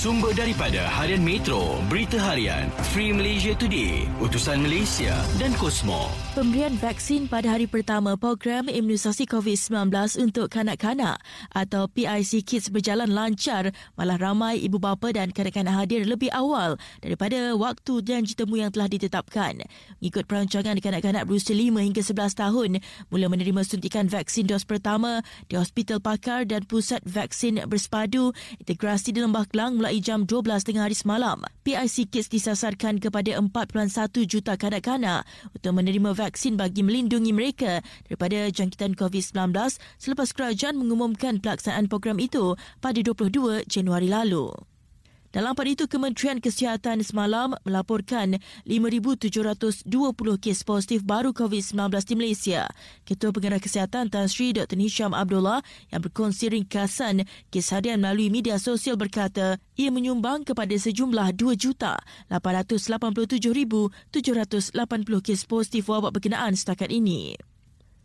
Sumber daripada Harian Metro, Berita Harian, Free Malaysia Today, Utusan Malaysia dan Kosmo. Pemberian vaksin pada hari pertama program imunisasi COVID-19 untuk kanak-kanak atau PIC Kids berjalan lancar malah ramai ibu bapa dan kanak-kanak hadir lebih awal daripada waktu janji temu yang telah ditetapkan. Mengikut perancangan kanak-kanak berusia 5 hingga 11 tahun mula menerima suntikan vaksin dos pertama di Hospital Pakar dan Pusat Vaksin Bersepadu Integrasi di Lembah Kelang mulai mulai jam 12 tengah hari semalam. PIC Kids disasarkan kepada 4.1 juta kanak-kanak untuk menerima vaksin bagi melindungi mereka daripada jangkitan COVID-19 selepas kerajaan mengumumkan pelaksanaan program itu pada 22 Januari lalu. Dalam pada itu, Kementerian Kesihatan semalam melaporkan 5,720 kes positif baru COVID-19 di Malaysia. Ketua Pengarah Kesihatan Tan Sri Dr. Nisham Abdullah yang berkongsi ringkasan kes harian melalui media sosial berkata ia menyumbang kepada sejumlah 2,887,780 kes positif wabak berkenaan setakat ini.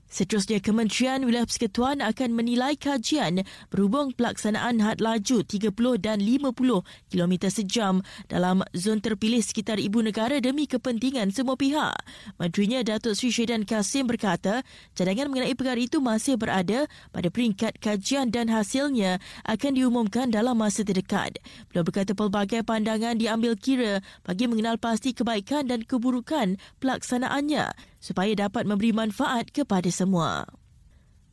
Seterusnya, Kementerian Wilayah Persekutuan akan menilai kajian berhubung pelaksanaan had laju 30 dan 50 km sejam dalam zon terpilih sekitar ibu negara demi kepentingan semua pihak. Menterinya Datuk Sri Syedan Kasim berkata, cadangan mengenai perkara itu masih berada pada peringkat kajian dan hasilnya akan diumumkan dalam masa terdekat. Beliau berkata pelbagai pandangan diambil kira bagi mengenal pasti kebaikan dan keburukan pelaksanaannya supaya dapat memberi manfaat kepada semua.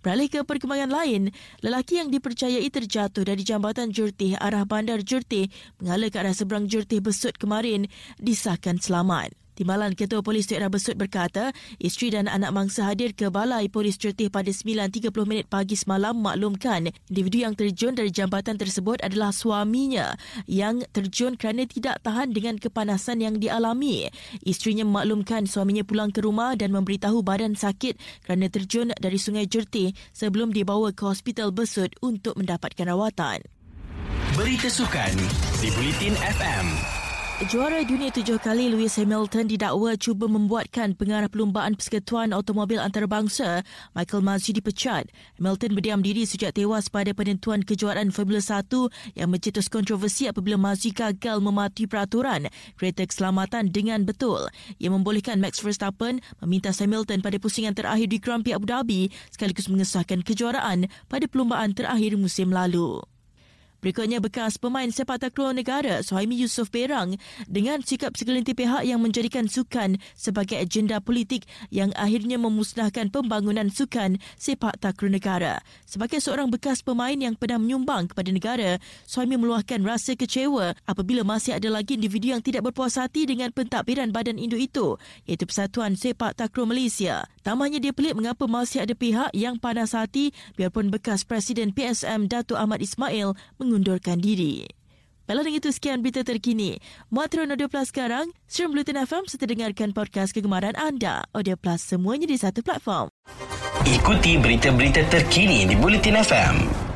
Beralih ke perkembangan lain, lelaki yang dipercayai terjatuh dari jambatan Jertih arah bandar Jertih mengalir ke arah seberang Jertih Besut kemarin disahkan selamat. Timbalan Ketua Polis Daerah Besut berkata, isteri dan anak mangsa hadir ke Balai Polis Certih pada 9.30 minit pagi semalam maklumkan individu yang terjun dari jambatan tersebut adalah suaminya yang terjun kerana tidak tahan dengan kepanasan yang dialami. Isterinya memaklumkan suaminya pulang ke rumah dan memberitahu badan sakit kerana terjun dari Sungai Jertih sebelum dibawa ke Hospital Besut untuk mendapatkan rawatan. Berita sukan di Bulletin FM. Juara dunia tujuh kali Lewis Hamilton didakwa cuba membuatkan pengarah perlumbaan persekutuan automobil antarabangsa Michael Masi dipecat. Hamilton berdiam diri sejak tewas pada penentuan kejuaraan Formula 1 yang mencetus kontroversi apabila Masi gagal mematuhi peraturan kereta keselamatan dengan betul. Ia membolehkan Max Verstappen meminta Hamilton pada pusingan terakhir di Grand Prix Abu Dhabi sekaligus mengesahkan kejuaraan pada perlumbaan terakhir musim lalu. Berikutnya bekas pemain sepak takraw negara Suhaimi Yusof Perang dengan sikap segelintir pihak yang menjadikan sukan sebagai agenda politik yang akhirnya memusnahkan pembangunan sukan sepak takraw negara. Sebagai seorang bekas pemain yang pernah menyumbang kepada negara, Suhaimi meluahkan rasa kecewa apabila masih ada lagi individu yang tidak berpuas hati dengan pentadbiran badan induk itu iaitu Persatuan Sepak Takraw Malaysia. Tamanya dia pelik mengapa masih ada pihak yang panas hati biarpun bekas Presiden PSM Datuk Ahmad Ismail mengundurkan diri. Baiklah dengan itu sekian berita terkini. Muat Audio Plus sekarang, stream Blutin FM serta dengarkan podcast kegemaran anda. Audio Plus semuanya di satu platform. Ikuti berita-berita terkini di Bulletin FM.